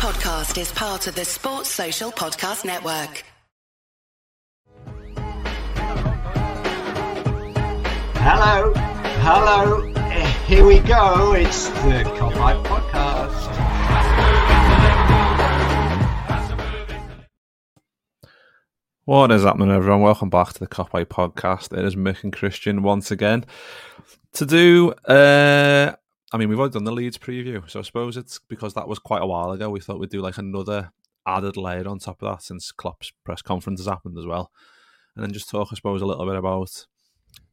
podcast is part of the Sports Social Podcast Network. Hello, hello. Here we go. It's the Kop Podcast. What is happening, everyone? Welcome back to the Kop Podcast. It is Mick and Kristian once again to do. Uh, I mean, we've already done the Leeds preview, so I suppose it's because that was quite a while ago. We thought we'd do like another added layer on top of that since Klopp's press conference has happened as well, and then just talk, I suppose, a little bit about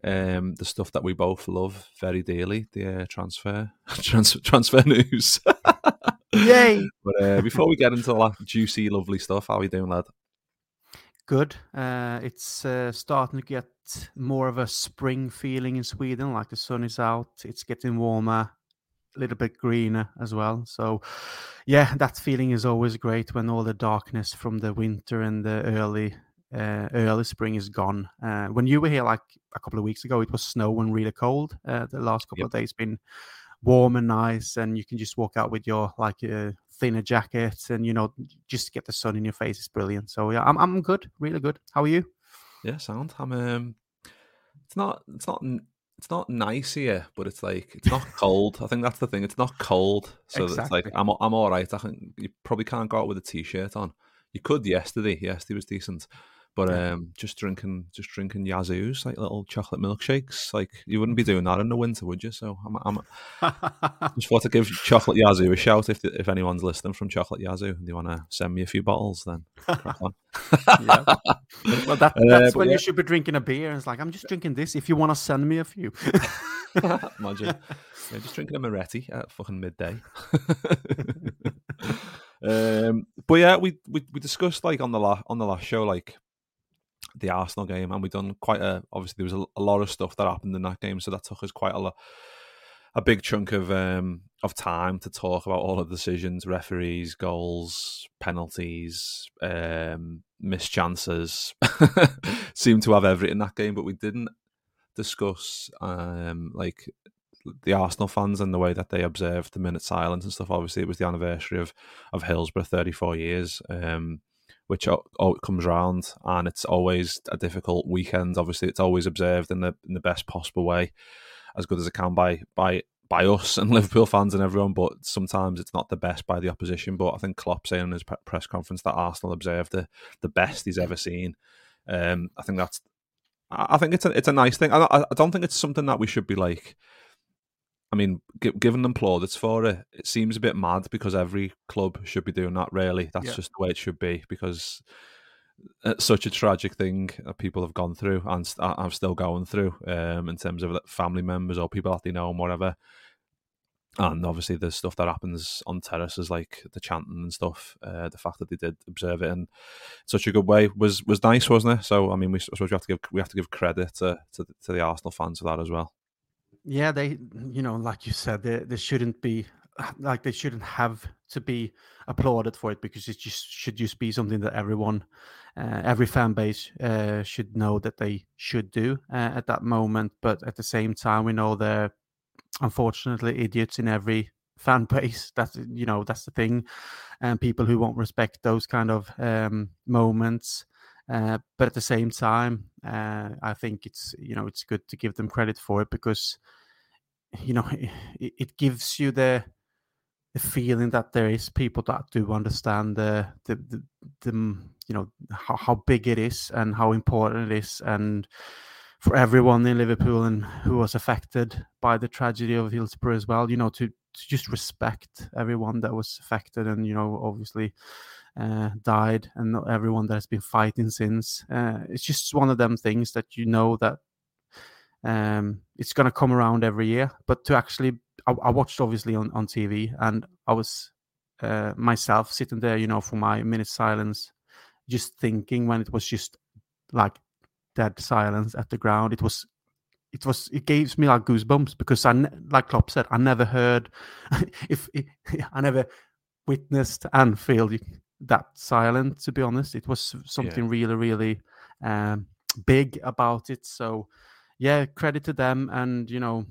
um, the stuff that we both love very dearly, the uh, transfer trans- transfer news. Yay! But uh, before we get into all that juicy, lovely stuff, how are we doing, lad? Good. Uh, it's uh, starting to get more of a spring feeling in Sweden. Like the sun is out, it's getting warmer, little bit greener as well. So, yeah, that feeling is always great when all the darkness from the winter and the early uh, early spring is gone. Uh, when you were here like a couple of weeks ago, it was snow and really cold. Uh, the last couple Yep. of days been warm and nice, and you can just walk out with your like uh, thinner jacket and you know just get the sun in your face. It's brilliant. So yeah, I'm I'm good, really good. How are you? Yeah, sound. I'm um it's not it's not it's not nice here, but it's like it's not cold. I think that's the thing. It's not cold. So it's like I'm I'm all right. I think you probably can't go out with a t-shirt on. You could yesterday. Yesterday was decent. But um just drinking just drinking Yazoo's, like little chocolate milkshakes. Like you wouldn't be doing that in the winter, would you? So I'm I'm just want to give Chocolate Yazoo a shout if if anyone's listening from Chocolate Yazoo and you want to send me a few bottles then crack on. yeah. Well, that, Uh, that's but when yeah. you should be drinking a beer. It's like I'm just drinking this. If you want to send me a few. Imagine. Yeah, just drinking a Moretti at fucking midday. um, but yeah, we, we we discussed like on the la- on the last show like the Arsenal game, and we done quite a. Obviously, there was a, a lot of stuff that happened in that game, so that took us quite a lot, a big chunk of um of time to talk about all the decisions, referees, goals, penalties, um, missed chances. Seemed to have everything in that game, but we didn't discuss um like the Arsenal fans and the way that they observed the minute silence and stuff. Obviously, it was the anniversary of of Hillsborough, thirty four years, um, which o- o- comes round, and it's always a difficult weekend. Obviously, it's always observed in the in the best possible way, as good as it can by by by us and Liverpool fans and everyone. But sometimes it's not the best by the opposition. But I think Klopp saying in his pre- press conference that Arsenal observed the the best he's ever seen. Um, I think that's I think it's a it's a nice thing. I I don't think it's something that we should be like. I mean, gi- giving them plaudits for it, it seems a bit mad because every club should be doing that. Really, that's Yeah. just the way it should be because it's such a tragic thing that people have gone through and st- are still going through um, in terms of family members or people that they know and whatever. And obviously, the stuff that happens on terraces, like the chanting and stuff, uh, the fact that they did observe it in such a good way was was nice, wasn't it? So, I mean, we I suppose we have to give we have to give credit to to, to the Arsenal fans for that as well. Yeah, they, you know, like you said, they, they shouldn't be like they shouldn't have to be applauded for it because it just should just be something that everyone, uh, every fan base uh, should know that they should do uh, at that moment. But at the same time, we know they're unfortunately idiots in every fan base. That's you know that's the thing, and people who won't respect those kind of um, moments. Uh, but at the same time, uh, I think it's you know it's good to give them credit for it because you know it, it gives you the the feeling that there is people that do understand the the, the, the mm, you know how, how big it is and how important it is and for everyone in Liverpool and who was affected by the tragedy of Hillsborough as well, you know, to, to just respect everyone that was affected and, you know, obviously uh, died and everyone that has been fighting since. Uh, it's just one of them things that you know that um, it's going to come around every year. But to actually, I, I watched obviously on, on TV and I was uh, myself sitting there, you know, for my minute silence, just thinking when it was just like dead silence at the ground. It was, it was, it gives me like goosebumps because I, like Klopp said, I never heard, if I never witnessed Anfield that silent. To be honest, it was something really, really um, big about it. So, yeah, credit to them, and you know,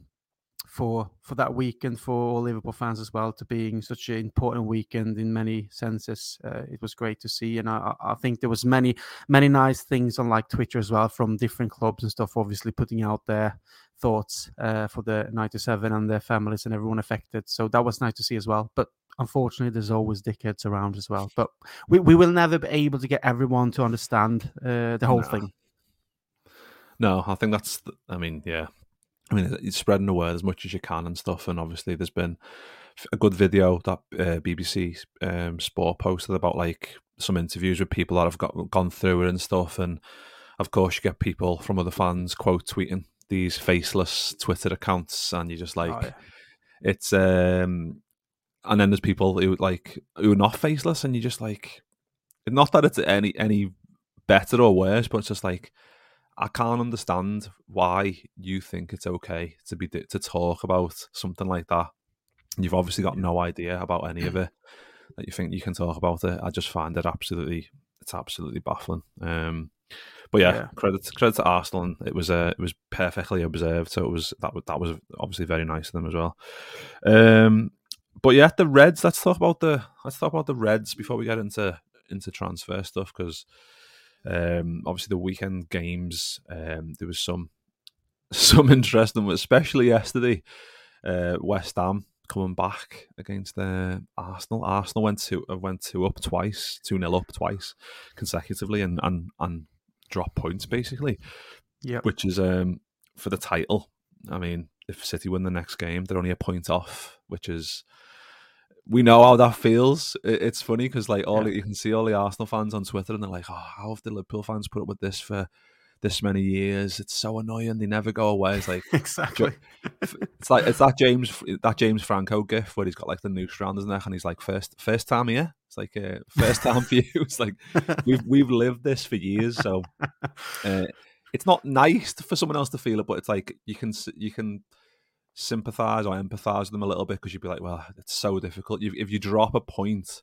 for for that weekend for all Liverpool fans as well to being such an important weekend in many senses. Uh, it was great to see, and I, I think there was many many nice things on like Twitter as well from different clubs and stuff. Obviously, putting out their thoughts uh, for the 97 and their families and everyone affected. So that was nice to see as well. But unfortunately, there's always dickheads around as well. But we, we will never be able to get everyone to understand uh, the whole no. thing. No, I think that's. I mean, yeah, I mean, it's spreading the word as much as you can and stuff. And obviously, there's been a good video that uh, BBC um, Sport posted about like some interviews with people that have got gone through it and stuff. And of course, you get people from other fans quote tweeting these faceless Twitter accounts, and you're just like, oh, yeah. it's um, and then there's people who like who are not faceless, and you're just like, not that it's any any better or worse, but it's just like I can't understand why you think it's okay to be to talk about something like that. You've obviously got no idea about any of it that you think you can talk about it. I just find it absolutely it's absolutely baffling. Um, but yeah, yeah, credit credit to Arsenal. And it was uh, it was perfectly observed. So it was that was that was obviously very nice of them as well. Um, but yeah, the Reds. Let's talk about the let's talk about the Reds before we get into into transfer stuff because um, obviously, the weekend games um, there was some some interesting, especially yesterday. Uh, West Ham coming back against uh, Arsenal. Arsenal went to uh, went two up twice, two nil up twice consecutively, and and and drop points basically. Yeah, which is um, for the title. I mean, if City win the next game, they're only a point off, which is we know how that feels. It's funny because like all yeah. you can see all the Arsenal fans on Twitter and they're like, "Oh, how have the Liverpool fans put up with this for this many years? It's so annoying. They never go away." It's like exactly. It's like it's that James that James Franco gif where he's got like the noose around his neck and he's like, first first time here." It's like uh, first time for you. It's like we've we've lived this for years, so uh, it's not nice for someone else to feel it, but it's like you can you can sympathize or empathize with them a little bit because you'd be like, well, it's so difficult. You, if you drop a point,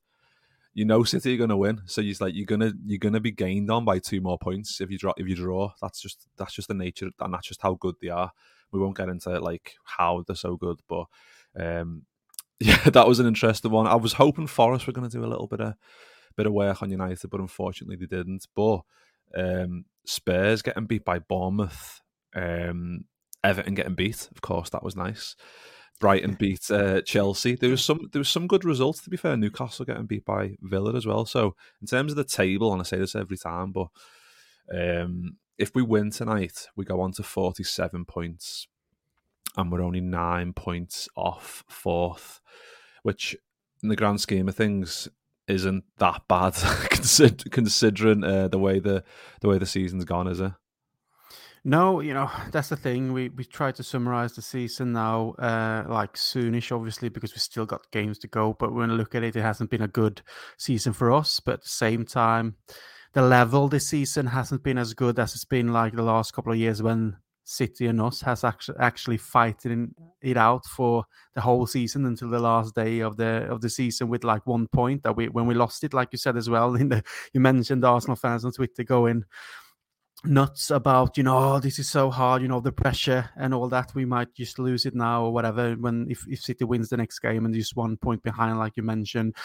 you know City are going to win, so you're like you're gonna you're gonna be gained on by two more points if you drop if you draw. That's just that's just the nature and that's just how good they are. We won't get into like how they're so good, but um, yeah, that was an interesting one. I was hoping Forest were going to do a little bit of bit of work on United, but unfortunately they didn't. But um, Spurs getting beat by Bournemouth. Um, Everton getting beat, of course, that was nice. Brighton beat uh, Chelsea. There was some there was some good results to be fair. Newcastle getting beat by Villa as well. So in terms of the table, and I say this every time, but um, if we win tonight, we go on to forty seven points, and we're only nine points off fourth, which in the grand scheme of things isn't that bad considering uh, the way the the way the season's gone, is it? No, you know that's the thing. We we try to summarize the season now, uh, like soonish, obviously, because we still got games to go. But when I look at it, it hasn't been a good season for us. But at the same time, the level this season hasn't been as good as it's been like the last couple of years when City and us has actually actually fighting it out for the whole season until the last day of the of the season with like one point that we when we lost it, like you said as well. In the you mentioned Arsenal fans on Twitter going nuts about you know oh, this is so hard you know the pressure and all that we might just lose it now or whatever when if, if city wins the next game and just one point behind like you mentioned.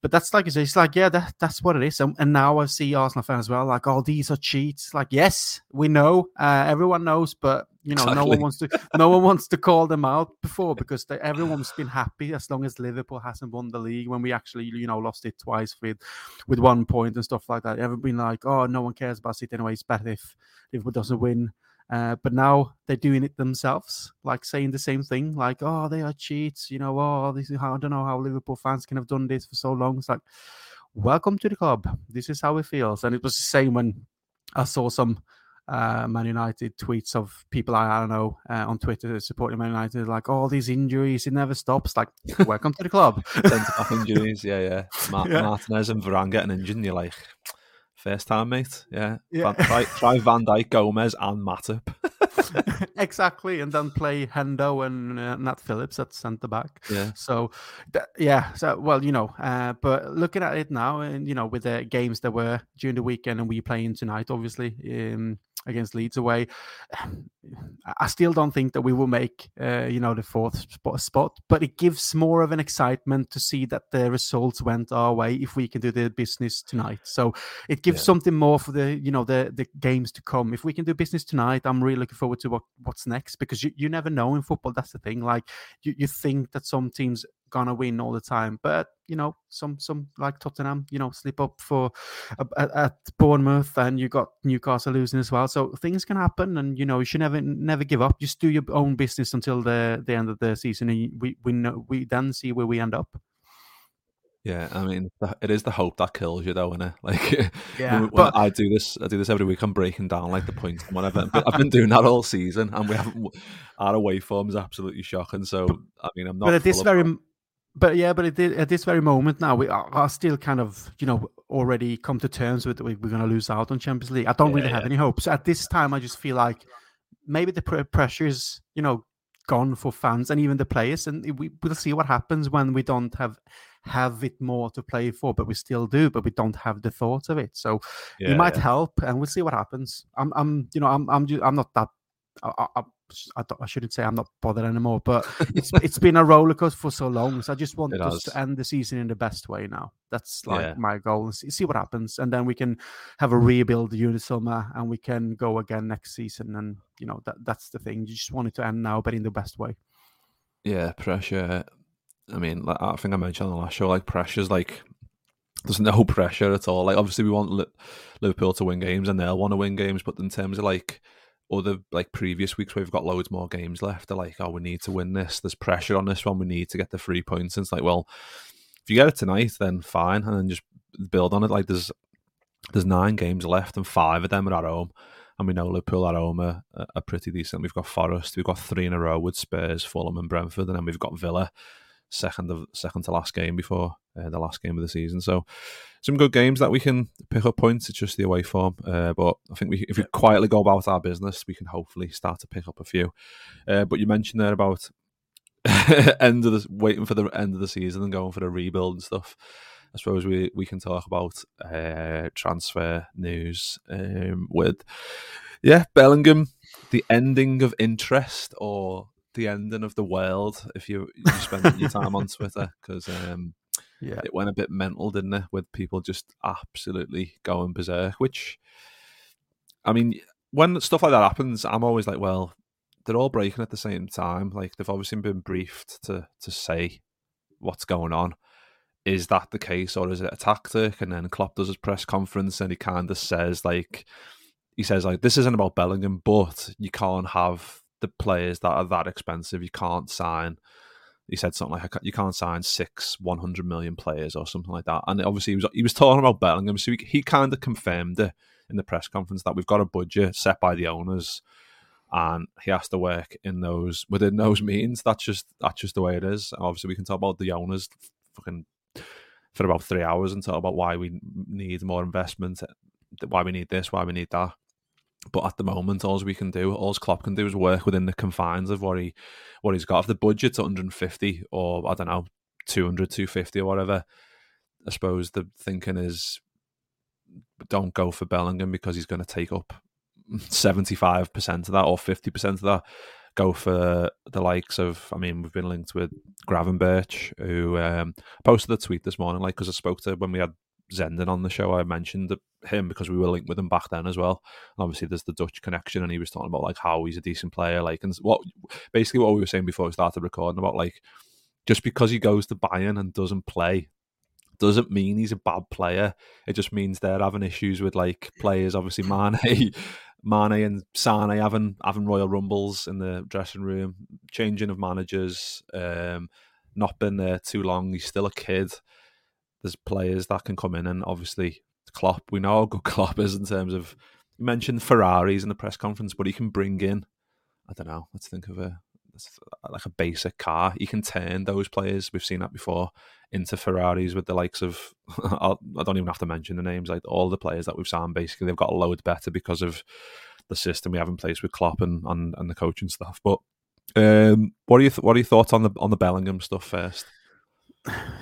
But that's like it's like yeah that, that's what it is. And, and now i see arsenal fans as well like oh these are cheats. Like yes we know uh, everyone knows but you know, exactly. no one wants to no one wants to call them out before because they, everyone's been happy as long as Liverpool hasn't won the league. When we actually, you know, lost it twice with with one point and stuff like that, everyone been like, "Oh, no one cares about it anyway. It's better if Liverpool doesn't win." Uh, but now they're doing it themselves, like saying the same thing, like, "Oh, they are cheats," you know. Oh, this is how I don't know how Liverpool fans can have done this for so long. It's like, welcome to the club. This is how it feels, and it was the same when I saw some uh, Man United tweets of people I, I don't know uh, on Twitter supporting Man United, like, "All oh, these injuries, it never stops." Like, welcome to the club. Injuries, yeah, yeah. Ma- yeah. Martinez and Varane getting injured, and you're like, first time, mate. Yeah, yeah. Van, try, try Van Dijk, Gomez, and Matip. exactly, and then play Hendo and uh, Nat Phillips at centre back. Yeah. So, th- yeah. So, well, you know, uh, but looking at it now, and you know, with the games that were during the weekend and we playing tonight, obviously, um, against Leeds away. I still don't think that we will make, uh, you know, the fourth spot, spot, but it gives more of an excitement to see that the results went our way if we can do the business tonight. So it gives yeah. something more for the, you know, the the games to come. If we can do business tonight, I'm really looking forward to what what's next because you, you never know in football. That's the thing. Like you, you think that some teams gonna win all the time. But you know, some some like Tottenham, you know, slip up for at, at Bournemouth, and you got Newcastle losing as well. So things can happen, and you know, you should never never give up. Just do your own business until the the end of the season, and we we know we then see where we end up. Yeah, I mean, it is the hope that kills you, though, isn't it? Like, yeah, but I do this, I do this every week. I'm breaking down like the points and whatever. I've been doing that all season, and we haven't. Our away form is absolutely shocking. So, I mean, I'm not. But at this very, but yeah, but did, at this very moment now, we are, are, still kind of, you know, already come to terms with we're going to lose out on Champions League. I don't yeah, really have any hopes at this time. I just feel like maybe the pressure is, you know, gone for fans and even the players, and we will see what happens when we don't have have it more to play for, but we still do, but we don't have the thought of it. So yeah, it might help, and we'll see what happens. I'm, I'm, you know, I'm, I'm, I'm not that. I, I, I, I, shouldn't say I'm not bothered anymore, but it's it's been a roller coaster for so long. So I just want it us has. to end the season in the best way now. That's like yeah. my goal. See, see, what happens, and then we can have a rebuild during the summer, and we can go again next season. And you know that that's the thing. You just want it to end now, but in the best way. Yeah, pressure. I mean, like, I think I mentioned on the last show, like pressure's like there's no pressure at all. Like obviously we want Liverpool to win games, and they'll want to win games, but in terms of like other like previous weeks where we've got loads more games left, they're like, oh, we need to win this. There's pressure on this one. We need to get the three points. And it's like, well, if you get it tonight, then fine, and then just build on it. Like there's there's nine games left, and five of them are at home. And we know Liverpool at home are, are pretty decent. We've got Forest, we've got three in a row with Spurs, Fulham, and Brentford, and then we've got Villa, second of second to last game before uh, the last game of the season. So some good games that we can pick up points. It's just the away form, uh, but I think we, if we quietly go about our business, we can hopefully start to pick up a few. Uh, but you mentioned there about end of the waiting for the end of the season and going for the rebuild and stuff. I suppose we, we can talk about uh, transfer news um, with yeah Bellingham, the ending of interest or the ending of the world if you, you spend your time on Twitter because um, yeah, it went a bit mental, didn't it? With people just absolutely going berserk. Which, I mean, when stuff like that happens, I'm always like, well, they're all breaking at the same time. Like they've obviously been briefed to to say what's going on. Is that the case, or is it a tactic? And then Klopp does his press conference, and he kind of says like, he says like, this isn't about Bellingham, but you can't have the players that are that expensive. You can't sign. He said something like, "You can't sign six 100 million players or something like that." And obviously, he was he was talking about Bellingham, so he, he kind of confirmed it in the press conference that we've got a budget set by the owners, and he has to work in those within those means. That's just that's just the way it is. Obviously, we can talk about the owners, fucking for about three hours and talk about why we need more investment, why we need this, why we need that. But at the moment, all we can do, all Klopp can do, is work within the confines of what he what he's got. If the budget's 150 or I don't know 200, 250 or whatever, I suppose the thinking is don't go for Bellingham because he's going to take up 75% of that or 50% of that. Go for the likes of, I mean, we've been linked with Gravenberch, who um, posted a tweet this morning, like, because I spoke to when we had Zenden on the show, I mentioned him because we were linked with him back then as well. And obviously, there's the Dutch connection, and he was talking about like how he's a decent player, like and what basically what we were saying before we started recording about like just because he goes to Bayern and doesn't play doesn't mean he's a bad player. It just means they're having issues with like players. Obviously, Mane, Mane and Sane having having royal rumbles in the dressing room, changing of managers, um, not been there too long. He's still a kid there's players that can come in, and obviously Klopp. We know how good Klopp is in terms of. You mentioned Ferraris in the press conference, but he can bring in. I don't know. Let's think of a like a basic car. He can turn those players. We've seen that before into Ferraris with the likes of. I don't even have to mention the names. Like all the players that we've signed, basically they've got a load better because of the system we have in place with Klopp and and, and the coaching stuff. But um, what are you th- what are your thoughts on the on the Bellingham stuff first?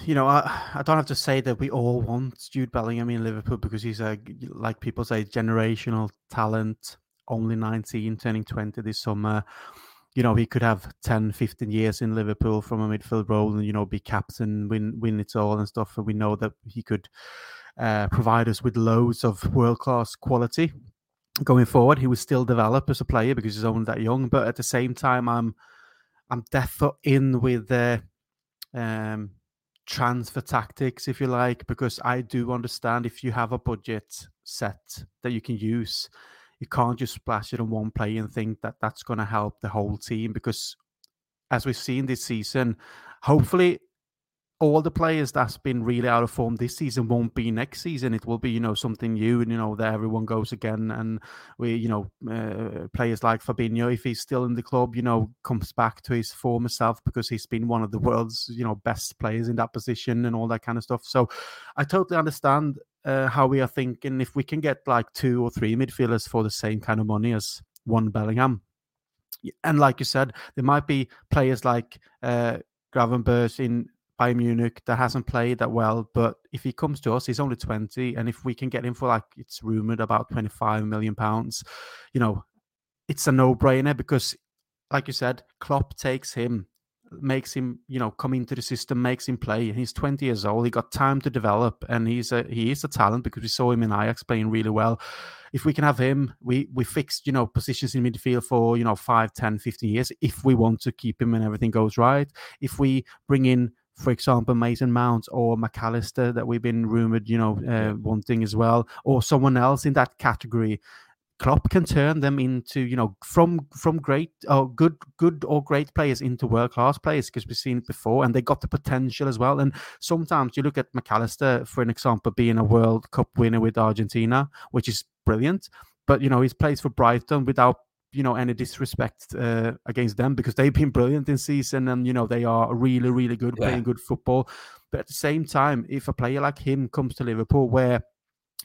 You know, I, I don't have to say that we all want Jude Bellingham in Liverpool because he's a, like people say, generational talent. only 19, turning 20 this summer. You know, he could have 10, 15 years in Liverpool from a midfield role and, you know, be captain, win win it all and stuff. And we know that he could uh, provide us with loads of world class quality going forward. He will still develop as a player because he's only that young. But at the same time, I'm I'm definitely in with the um, transfer tactics, if you like, because I do understand if you have a budget set that you can use, you can't just splash it on one player and think that that's going to help the whole team. Because as we've seen this season, hopefully all the players that's been really out of form this season won't be next season. It will be, you know, something new, and you know that everyone goes again. And we, you know, uh, players like Fabinho, if he's still in the club, you know, comes back to his former self because he's been one of the world's, you know, best players in that position and all that kind of stuff. So, I totally understand uh, how we are thinking. If we can get like two or three midfielders for the same kind of money as one Bellingham, and like you said, there might be players like uh, Gravenberch in Bayern Munich that hasn't played that well. But if he comes to us, he's only 20. And if we can get him for like, it's rumored about 25 million pounds, you know, it's a no brainer because, like you said, Klopp takes him, makes him, you know, come into the system, makes him play. He's 20 years old. He got time to develop and he's a, he is a talent because we saw him in Ajax playing really well. If we can have him, we, we fixed, you know, positions in midfield for, you know, 5, 10, 15 years if we want to keep him and everything goes right. If we bring in for example, Mason Mount or Mac Allister that we've been rumored, you know, uh, wanting as well, or someone else in that category. Klopp can turn them into, you know, from from great or good good or great players into world class players because we've seen it before, and they got the potential as well. And sometimes you look at Mac Allister, for an example, being a World Cup winner with Argentina, which is brilliant. But you know, he's plays for Brighton without you know any disrespect uh, against them because they've been brilliant in season and you know they are really really good yeah. playing good football but at the same time if a player like him comes to liverpool where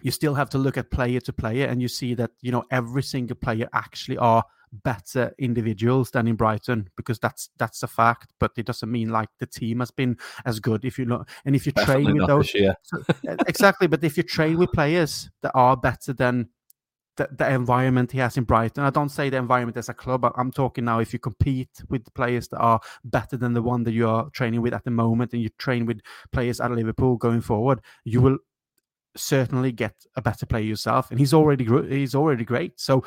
you still have to look at player to player and you see that you know every single player actually are better individuals than in Brighton because that's that's a fact but it doesn't mean like the team has been as good if you look and if you Definitely train with those so, exactly but if you train with players that are better than the, the, environment he has in Brighton. I don't say the environment as a club. I'm talking now if you compete with players that are better than the one that you are training with at the moment, and you train with players at Liverpool going forward, you will certainly get a better player yourself. And he's already he's already great. So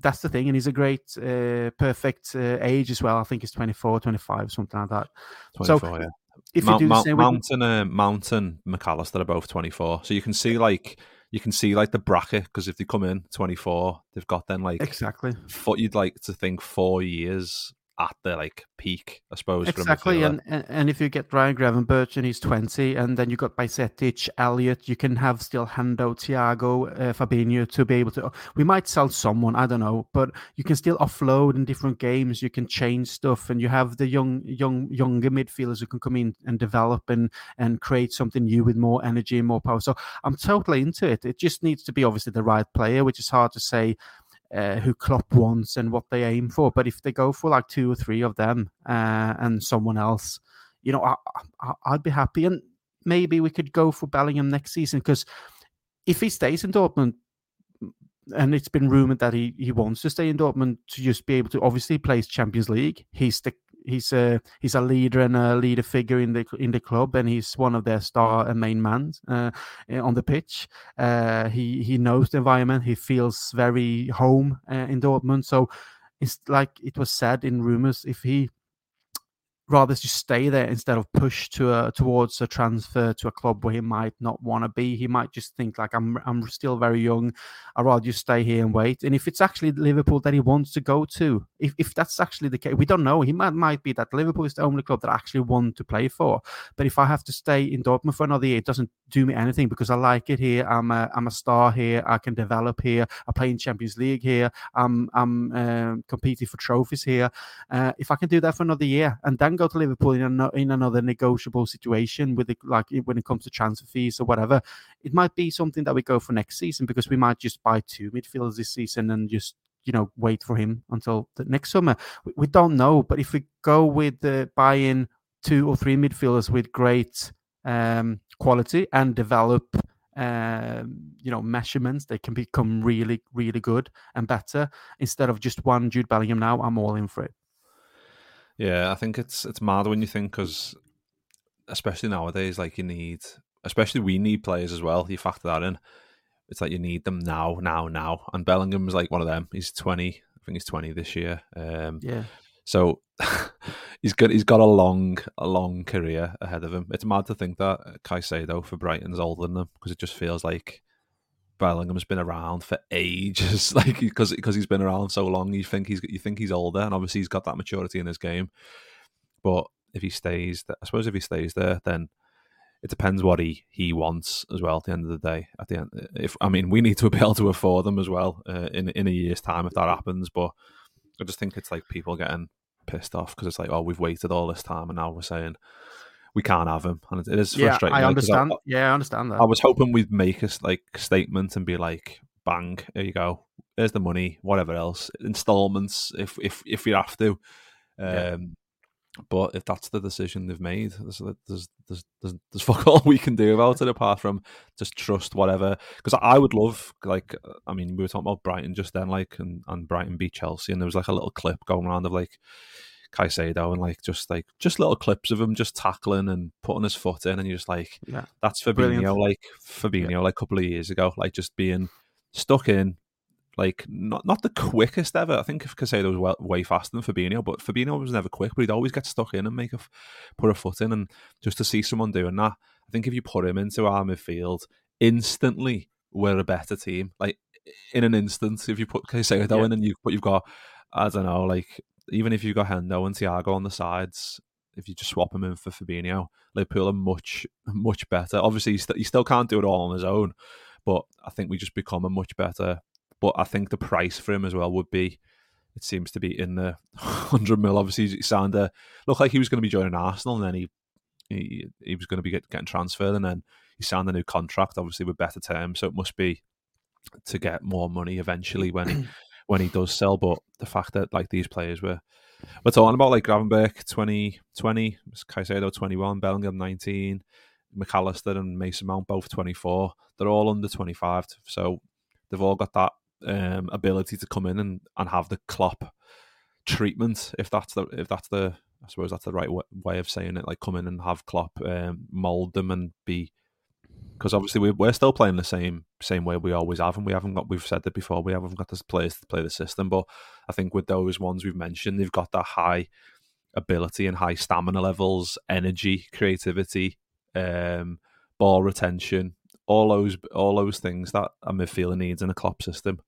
that's the thing. And he's a great, uh, perfect uh, age as well. I think he's 24, 25, something like that. 24, so, yeah. If Mount, you do Mount, Mountain, uh, Mountain, Mac Allister are both 24. So you can see like you can see like the bracket because if they come in 24, they've got then like exactly. What you'd like to think four years at the like peak, I suppose. Exactly, and, and if you get Ryan Gravenberch and he's twenty, and then you got Bajcetic, Elliott, you can have still Hendo, Thiago, uh, Fabinho to be able to. We might sell someone, I don't know, but you can still offload in different games. You can change stuff, and you have the young, young, younger midfielders who can come in and develop and and create something new with more energy and more power. So I'm totally into it. It just needs to be obviously the right player, which is hard to say uh, who Klopp wants and what they aim for. But if they go for like two or three of them uh, and someone else, you know, I, would be happy. And maybe we could go for Bellingham next season because if he stays in Dortmund, and it's been rumored that he, he wants to stay in Dortmund to just be able to obviously play Champions League. He's the he's a he's a leader and a leader figure in the in the club, and he's one of their star and main men uh, on the pitch. Uh, he he knows the environment. He feels very home uh, in Dortmund. So it's like it was said in rumors if he rather just stay there instead of push to a, towards a transfer to a club where he might not want to be. He might just think like I'm I'm still very young. I'd rather just stay here and wait. And if it's actually Liverpool that he wants to go to, if, if that's actually the case, we don't know. He might might be that Liverpool is the only club that I actually want to play for. But if I have to stay in Dortmund for another year, it doesn't do me anything because I like it here. I'm a I'm a star here. I can develop here. I play in Champions League here. I'm I'm uh, competing for trophies here. Uh, if I can do that for another year and then go to Liverpool in, a, in another negotiable situation with it, like when it comes to transfer fees or whatever, it might be something that we go for next season because we might just buy two midfielders this season and just you know wait for him until the next summer. We, we don't know, but if we go with the buying two or three midfielders with great um, quality and develop um, you know measurements, they can become really, really good and better. Instead of just one Jude Bellingham now, I'm all in for it. Yeah, I think it's it's mad when you think because, especially nowadays, like you need, especially we need players as well. You factor that in. It's like you need them now, now, now. And Bellingham's like one of them. He's twenty. I think he's twenty this year. Um, Yeah. So he's got he's got a long a long career ahead of him. It's mad to think that Caicedo for Brighton's older than them because it just feels like Bellingham's been around for ages. like because because he's been around so long, you think he's you think he's older, and obviously he's got that maturity in his game. But if he stays, I suppose if he stays there, then it depends what he he wants as well. At the end of the day, at the end, if I mean, we need to be able to afford them as well uh, in in a year's time if that happens. But I just think it's like people getting pissed off because it's like, oh, we've waited all this time and now we're saying we can't have him, and it, is Yeah, frustrating. I like, 'cause understand. yeah, I understand that. I was hoping we'd make a like statement and be like, "Bang, here you go. Here's the money. Whatever else, installments if if if you have to." Um, Yeah. But if that's the decision they've made, there's there's there's there's, there's fuck all we can do about it apart from just trust whatever. Because I would love like I mean we were talking about Brighton just then, like and, and Brighton beat Chelsea, and there was like a little clip going around of like Caicedo and like just like just little clips of him just tackling and putting his foot in, and you're just like, Yeah. that's Fabinho, Brilliant. like Fabinho, like a couple of years ago, like just being stuck in, like not not the quickest ever. I think if Caicedo was well, way faster than Fabinho, but Fabinho was never quick, but he'd always get stuck in and make a put a foot in, and just to see someone doing that, I think if you put him into our midfield, instantly we're a better team. Like in an instant, if you put Caicedo Yeah. in and you but you've got I don't know, like even if you've got Hendo and Thiago on the sides, if you just swap him in for Fabinho, Liverpool are much much better. Obviously, he, st- he still can't do it all on his own, but I think we just become a much better. But I think the price for him as well would be. It seems to be in the hundred mil. Obviously, he signed a looked like he was going to be joining Arsenal, and then he he, he was going to be get, getting transferred, and then he signed a new contract, obviously with better terms. So it must be to get more money eventually when he when he does sell. But the fact that like these players were we're talking about like Gravenberch 20, 20 Caicedo 21, Bellingham 19, Mac Allister and Mason Mount both 24. They're all under 25. So they've all got that um, ability to come in and, and have the Klopp treatment, if that's the if that's the I suppose that's the right way of saying it. Like come in and have Klopp um, mold them and be because obviously we're, we're still playing the same same way we always have, and we haven't got. We've said that before. We haven't got the players to play the system, but I think with those ones we've mentioned, they've got that high ability and high stamina levels, energy, creativity, um, ball retention, all those all those things that a midfielder needs in a Klopp system.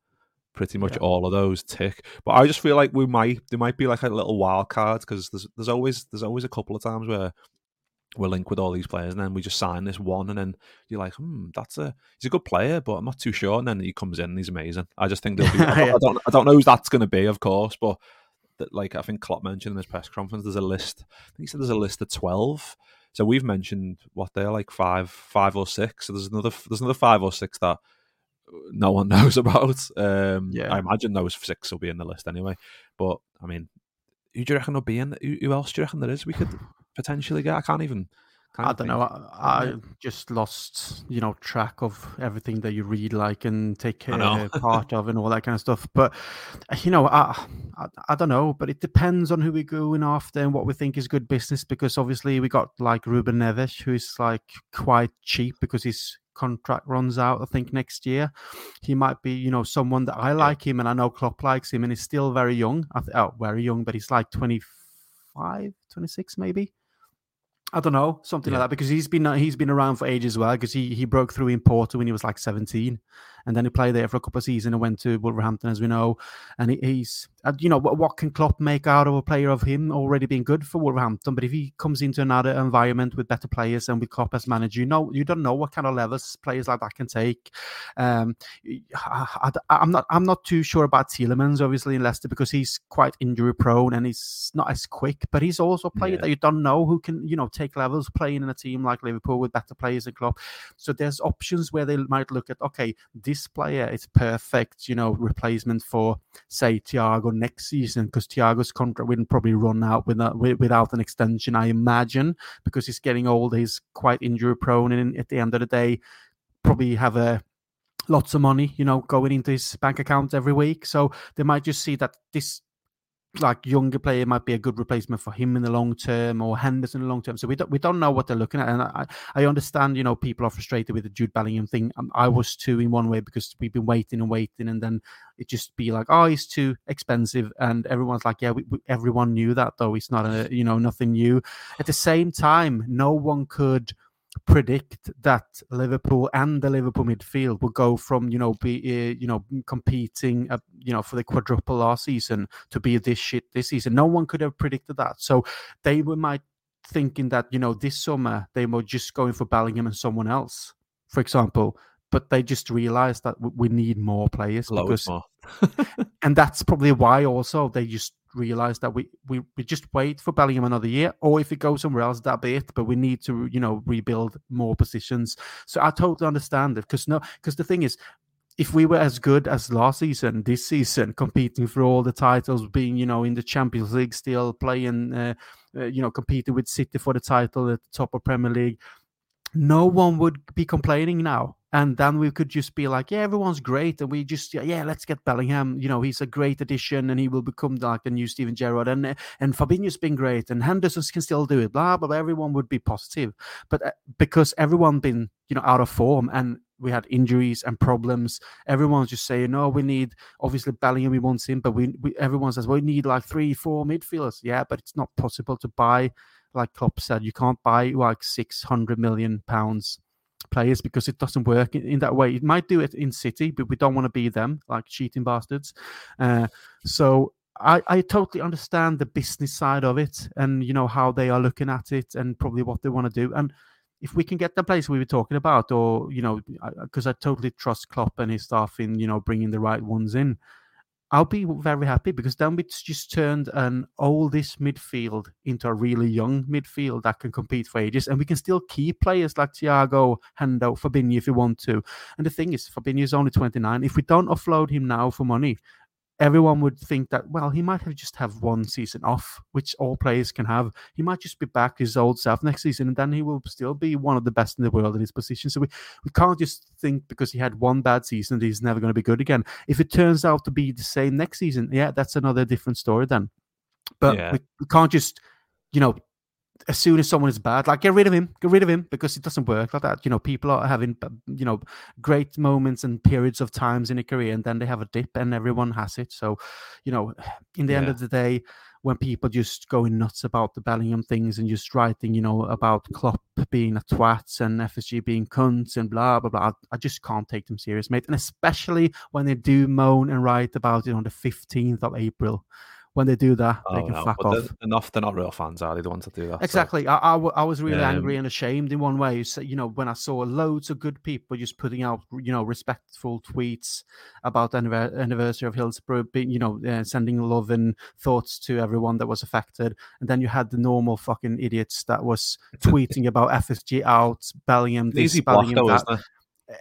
Pretty much Yeah. all of those tick, but I just feel like we might there might be like a little wild card because there's there's always there's always a couple of times where we're linked with all these players, and then we just sign this one, and then you're like, hmm, that's a he's a good player, but I'm not too sure. And then he comes in, and he's amazing. I just think there'll be. I, don't, I don't I don't know who that's going to be, of course, but that like I think Klopp mentioned in his press conference, there's a list. I think he said there's a list of twelve. So we've mentioned what they're like five, five or six. So there's another there's another five or six that no one knows about. Um, Yeah. I imagine those six will be in the list anyway. But I mean, who do you reckon will be in? Who, who else do you reckon there is? We could potentially get. I can't even. Can't I don't know. I, I just lost, you know, track of everything that you read, like, and take uh, part of, and all that kind of stuff. But uh, you know, I, I, I don't know. But it depends on who we're going after and what we think is good business. Because obviously, we got like Ruben Neves, who's like quite cheap because his contract runs out. I think next year. He might be, you know, someone that I like him, and I know Klopp likes him, and he's still very young. I th- oh, very young, but he's like 25, 26 maybe. I don't know, something Yeah. like that, because he's been uh, he's been around for ages as well. Because he he broke through in Porto when he was like seventeen, and then he played there for a couple of seasons and went to Wolverhampton, as we know. And he, he's uh, you know what what can Klopp make out of a player of him already being good for Wolverhampton? But if he comes into another environment with better players and with Klopp as manager, you know you don't know what kind of levels players like that can take. Um, I, am not I'm not too sure about Tielemans obviously in Leicester because he's quite injury prone and he's not as quick, but he's also a player Yeah. that you don't know who can you know take levels playing in a team like Liverpool with better players and Klopp. So there's options where they might look at okay, this player is perfect, you know, replacement for say Thiago next season because Thiago's contract wouldn't probably run out without without an extension, I imagine, because he's getting old. He's quite injury prone, and at the end of the day, probably have a lots of money, you know, going into his bank account every week. So they might just see that this like younger player might be a good replacement for him in the long term or Henderson in the long term. So we don't we don't know what they're looking at. And I, I understand, you know, people are frustrated with the Jude Bellingham thing. Um, I was too in one way because we've been waiting and waiting, and then it just be like, oh, he's too expensive, and everyone's like, yeah, we, we, everyone knew that though. It's not a you know nothing new. At the same time, no one could predict that Liverpool and the Liverpool midfield will go from you know be uh, you know competing uh, you know for the quadruple last season to be this shit this season. No one could have predicted that. So they were might thinking that you know this summer they were just going for Bellingham and someone else, for example. But they just realized that we need more players Loads because, more. and that's probably why also they just realize that we, we we just wait for Bellingham another year, or if it goes somewhere else, that be it. But we need to, you know, rebuild more positions. So I totally understand it because no, because the thing is, if we were as good as last season, this season, competing for all the titles, being you know in the Champions League, still playing, uh, uh, you know, competing with City for the title at the top of Premier League, no one would be complaining now and then we could just be like, yeah, everyone's great, and we just yeah, let's get Bellingham. You know, he's a great addition, and he will become like the new Steven Gerrard, and and Fabinho's been great, and Henderson can still do it. Blah blah. blah. Everyone would be positive, but uh, because everyone been you know out of form and we had injuries and problems. Everyone's just saying, "No, we need obviously Bellingham. We want him, but we, we everyone says well, we need like three, four midfielders. Yeah, but it's not possible to buy. Like Klopp said, you can't buy like six hundred million pounds players because it doesn't work in, in, that way. It might do it in City, but we don't want to be them, like cheating bastards. Uh, so I, I totally understand the business side of it and you know how they are looking at it and probably what they want to do. And if we can get the place we were talking about, or you know, because I, I, totally trust Klopp and his staff in you know bringing the right ones in. I'll be very happy because then we just turned an oldish midfield into a really young midfield that can compete for ages, and we can still keep players like Thiago, Hendo, Fabinho if we want to. And the thing is, Fabinho is only 29. If we don't offload him now for money, everyone would think that well he might have just have one season off which all players can have. He might just be back his old self next season and then he will still be one of the best in the world in his position. So we, we can't just think because he had one bad season that he's never going to be good again. If it turns out to be the same next season yeah that's another different story then. But yeah. we, we can't just you know as soon as someone is bad, like get rid of him, get rid of him because it doesn't work like that. You know, people are having uh, you know great moments and periods of times in a career, and then they have a dip, and everyone has it. So, you know, in the yeah. end of the day, when people just going nuts about the Bellingham things and just writing, you know, about Klopp being a twat and FSG being cunts and blah blah blah, I just can't take them serious, mate. And especially when they do moan and write about it on the fifteenth of April when they do that, oh, they can no, fuck off. They're, enough, they're not real fans, are they? The ones that do that. Exactly. So. I, I, I, was really um, angry and ashamed in one way. You know, when I saw loads of good people just putting out, you know, respectful tweets about the anniversary of Hillsborough, being, you know, uh, sending love and thoughts to everyone that was affected, and then you had the normal fucking idiots that was tweeting about FSG out, Bellingham, this, Bellingham block, that.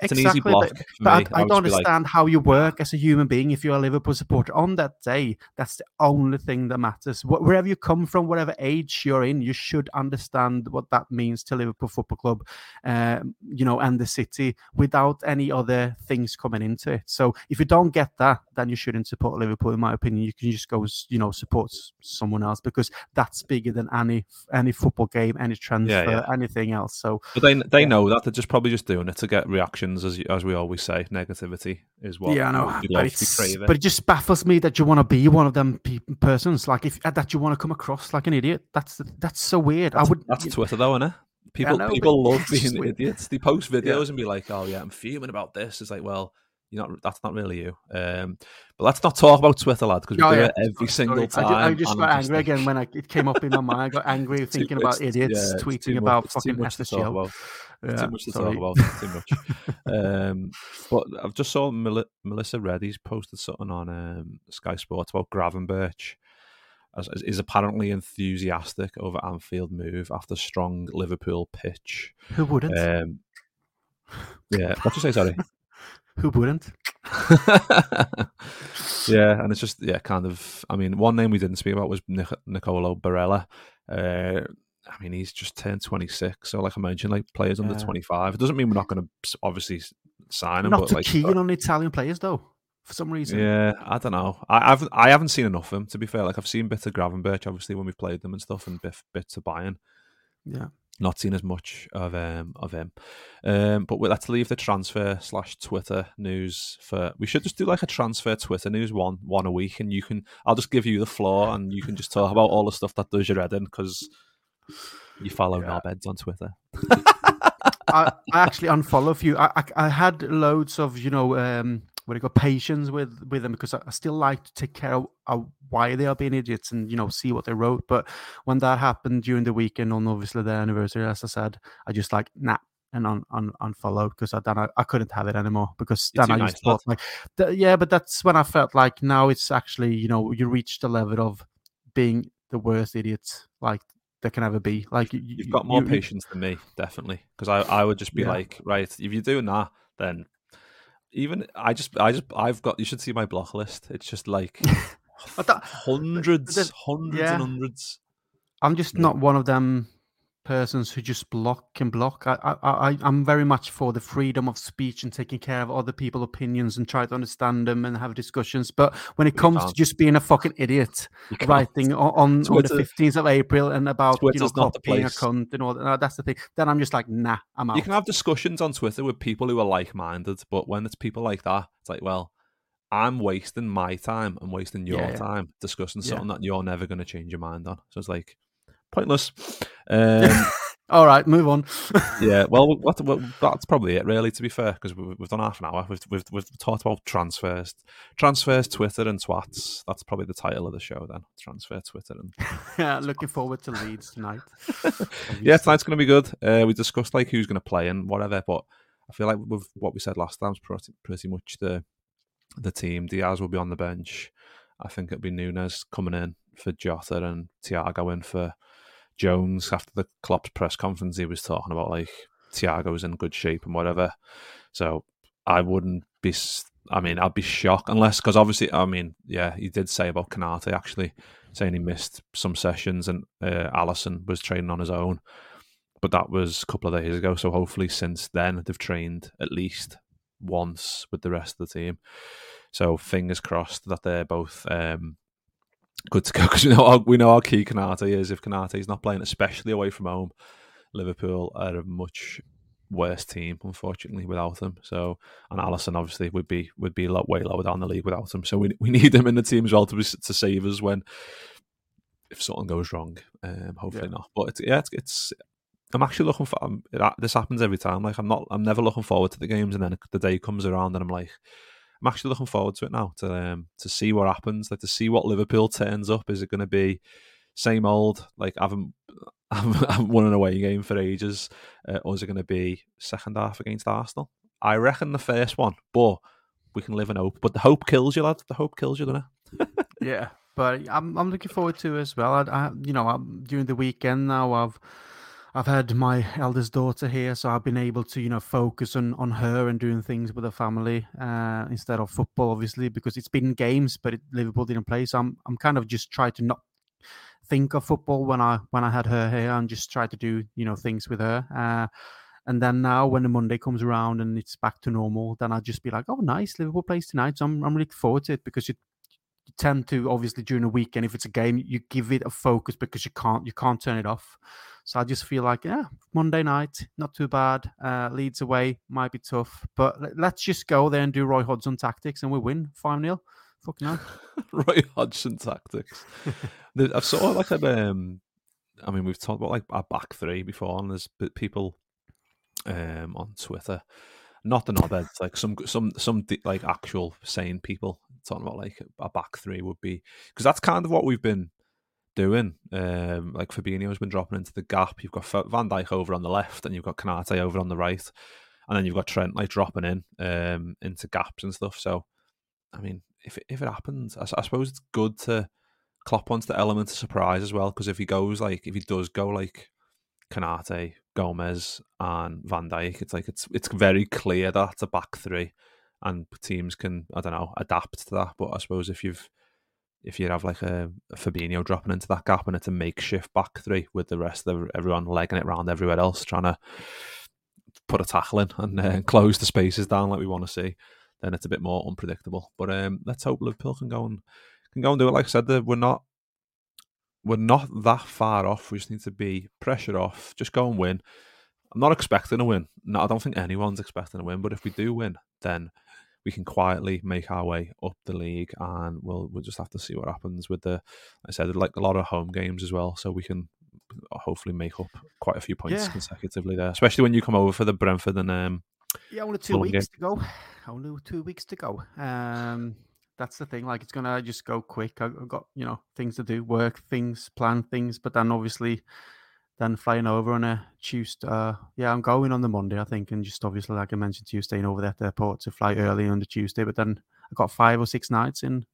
It's exactly, an easy block. But, but I, I, don't understand like... how you work as a human being if you're a Liverpool supporter. On that day, that's the only thing that matters. Wherever you come from, whatever age you're in, you should understand what that means to Liverpool Football Club, uh, you know, and the city without any other things coming into it. So if you don't get that, then you shouldn't support Liverpool, in my opinion. You can just go, you know, support someone else because that's bigger than any any football game, any transfer, yeah, yeah. anything else. So, but they they yeah. know that they're just probably just doing it to get reaction as as we always say. Negativity is what yeah, I know. But, it's, but, it just baffles me that you want to be one of them pe- persons. Like if uh, that you want to come across like an idiot. That's that's so weird. That's, I would. That's Twitter though, isn't it? People know, people love being idiots. They post videos yeah. and be like, "Oh yeah, I'm fuming about this." It's like, well, you're not. That's not really you. Um, but let's not talk about Twitter, lad, because we oh, do yeah. it every single time. I, I just got angry again when I, it came up in my mind. I got angry thinking about idiots yeah, tweeting about fucking. Yeah, too much to sorry. talk about. Too much. um, but I've just saw Mel- Melissa Reddy's posted something on um, Sky Sports about Gravenberch. As, as, is apparently enthusiastic over Anfield move after strong Liverpool pitch. Who wouldn't? Um, yeah, what you say? Sorry. Who wouldn't? yeah, and it's just yeah, kind of. I mean, one name we didn't speak about was Nic- Nicolo Barella. Uh, I mean, he's just turned 26. So, like I mentioned, like players under Yeah. 25. It doesn't mean we're not going to obviously sign him, Not but too like, keen on Italian players though, for some reason. yeah, I don't know. I, I've I haven't seen enough of him to be fair. Like I've seen bits of Gravenberch, obviously when we've played them and stuff, and bit, bits of Bayern. Yeah. Not seen as much of um of him. Um, but we, let's leave the transfer slash Twitter news for. We should just do like a transfer Twitter news one one a week, and you can. I'll just give you the floor, and you can just talk about all the stuff that does your head in because you follow Yeah. knobheads on Twitter. I, I actually unfollow a few. I, I I had loads of you know um what do you call patience with with them because I, I still like to take care of, of why they are being idiots and you know see what they wrote. But when that happened during the weekend on obviously their anniversary, as I said, I just like nah and un, un, unfollow because I then I, I couldn't have it anymore because then I nice, just thought like th- yeah, but that's when I felt like now it's actually you know you reach the level of being the worst idiots like there can ever be. Like you, You've got more you- you- patience than me, definitely. Because I, I would just be Yeah. like, right, if you're doing that, then even I just, I just, I've got. You should see my block list. It's just like that- hundreds, there's- hundreds yeah. and hundreds. I'm just Yeah. not one of them persons who just block and block. I, I, I, I'm very much for the freedom of speech and taking care of other people's opinions and try to understand them and have discussions. But when it you comes to can't. just being a fucking idiot, writing o- on, on the 15th of April and about you know Twitter's not the copying a cunt and all that, that's the thing. Then I'm just like, nah, I'm out. You can have discussions on Twitter with people who are like-minded, but when it's people like that, it's like, well, I'm wasting my time and wasting your Yeah, yeah. time discussing something that you're never going to change your mind on. So it's like pointless. Um, All right, move on. yeah, well, what, what, that's probably it, really. To be fair, because we, we've done half an hour. We've, we've we've talked about transfers, transfers, Twitter, and twats. That's probably the title of the show. Then transfer Twitter and yeah, looking forward to Leeds tonight. yeah, tonight's going to be good. Uh, we discussed like who's going to play and whatever, but I feel like with what we said last time is pretty, pretty much the the team. Diaz will be on the bench. I think it'll be Nunez coming in for Jota and Thiago in for Jones. After the Klopp's press conference, he was talking about like Thiago's in good shape and whatever. So I wouldn't be. I mean, I'd be shocked unless because obviously, I mean, yeah, he did say about Konaté actually saying he missed some sessions and uh, Alisson was training on his own but that was a couple of days ago. So hopefully, since then, they've trained at least once with the rest of the team. So fingers crossed that they're both um, good to go because we know how, we know how key Konaté is. If Konaté is not playing, especially away from home, Liverpool are a much worse team, unfortunately, without them. So and Alisson obviously would be would be a lot way lower down the league without him. So we we need him in the team as well to be, to save us when if something goes wrong. Um, hopefully Yeah. not. But it's, yeah, it's, it's I'm actually looking for. I'm, this happens every time. Like I'm not. I'm never looking forward to the games, and then the day comes around, and I'm like, I'm actually looking forward to it now. To um, to see what happens. Like to see what Liverpool turns up. Is it going to be same old? Like I haven't. I haven't won an away game for ages, uh, or is it going to be second half against Arsenal? I reckon the first one, but we can live in hope. But the hope kills you, lad. The hope kills you, doesn't it? Yeah, but I'm I'm looking forward to it as well. I, I you know I'm, during the weekend now I've I've had my eldest daughter here, so I've been able to you know focus on on her and doing things with the family uh, instead of football, obviously because it's been games, but it, Liverpool didn't play. So I'm I'm kind of just trying to not think of football when I when I had her here and just try to do you know things with her. Uh, and then now, when the Monday comes around and it's back to normal, then I'll just be like, "Oh, nice, Liverpool plays tonight." So I'm I'm looking forward to it because you tend to obviously during the weekend if it's a game you give it a focus because you can't you can't turn it off so i just feel like yeah monday night not too bad. Uh Leeds away might be tough but let- let's just go there and do roy hodgson tactics and we win 5-0 fucking hell. Roy Hodgson tactics. I've sort of like a, um, I mean, we've talked about like a back three before, and there's people um on Twitter, not the knobheads, like some some some like actual sane people talking about like a back three would be because that's kind of what we've been doing. Um, like Fabinho's been dropping into the gap. You've got Van Dijk over on the left, and you've got Konaté over on the right, and then you've got Trent like dropping in um into gaps and stuff. So, I mean, if it, if it happens, I suppose it's good to Klopp wants the element of surprise as well because if he goes like if he does go like Konaté, Gomez, and Van Dijk, it's like it's it's very clear that it's a back three, and teams can I don't know adapt to that. But I suppose if you've if you have like a, a Fabinho dropping into that gap and it's a makeshift back three with the rest of everyone legging it around everywhere else, trying to put a tackle in and uh, close the spaces down like we want to see, then it's a bit more unpredictable. But um, let's hope Liverpool can go and can go and do it. Like I said, we're not we're not that far off. We just need to be pressure off. Just go and win. I'm not expecting a win. No, I don't think anyone's expecting a win. But if we do win, then we can quietly make our way up the league, and we'll we'll just have to see what happens with the. Like I said like a lot of home games as well, so we can hopefully make up quite a few points yeah. consecutively there. Especially when you come over for the Brentford and um. Yeah, only two weeks game. to go. Only two weeks to go. Um, that's the thing. Like it's gonna just go quick. I've got you know things to do, work things, plan things, but then obviously then flying over on a Tuesday. Uh, yeah, I'm going on the Monday, I think, and just obviously, like I mentioned to you, staying over at the airport to fly early on the Tuesday. But then I got five or six nights in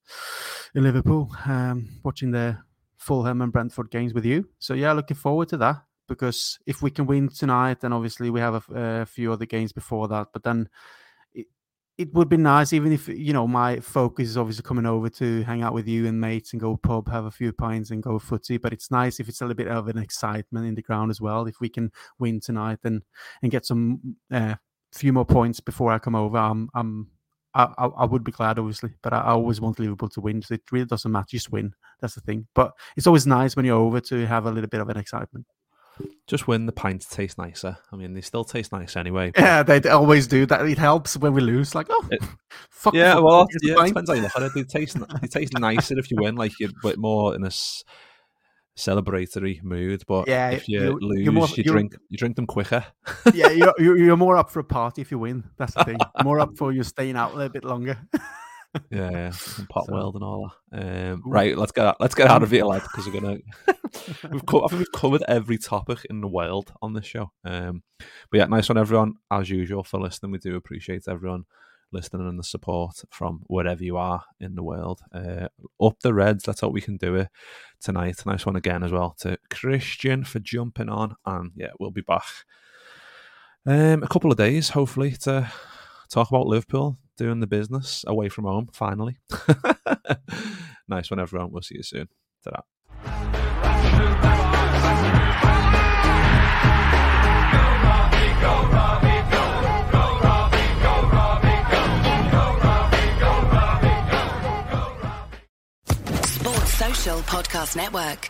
in Liverpool, um, watching the Fulham and Brentford games with you. So yeah, looking forward to that because if we can win tonight, then obviously we have a, a few other games before that. But then it would be nice, even if you know my focus is obviously coming over to hang out with you and mates and go pub, have a few pints and go footy. But it's nice if it's a little bit of an excitement in the ground as well. If we can win tonight and and get some uh, few more points before I come over, I'm I'm I, I, would be glad, obviously, but I, always want Liverpool to win. So it really doesn't matter, just win. That's the thing. But it's always nice when you're over to have a little bit of an excitement. Just when the pints taste nicer. I mean, they still taste nice anyway. Yeah, they always do. That it helps when we lose. Like, oh, it, fuck. Yeah, well, yeah, it depends how you look at it. They taste, they taste nicer if you win, like you're a bit more in a celebratory mood. But yeah, if you you're, lose, more, you drink you drink them quicker. yeah, you're, you're more up for a party if you win. That's the thing. more up for you staying out a little bit longer yeah, yeah, and pot so, world and all that. Um, right, let's get let's get out of here, lad, because we're gonna. we've co- I think we've covered every topic in the world on this show. Um, but yeah, nice one, everyone, as usual, for listening. We do appreciate everyone listening and the support from wherever you are in the world. Uh, up the Reds, let's hope we can do it tonight. Nice one again as well to Kristian for jumping on, and yeah, we'll be back. Um, a couple of days, hopefully, to talk about Liverpool doing the business away from home, finally. nice one, everyone. We'll see you soon. Ta-da. Sports Social Podcast Network.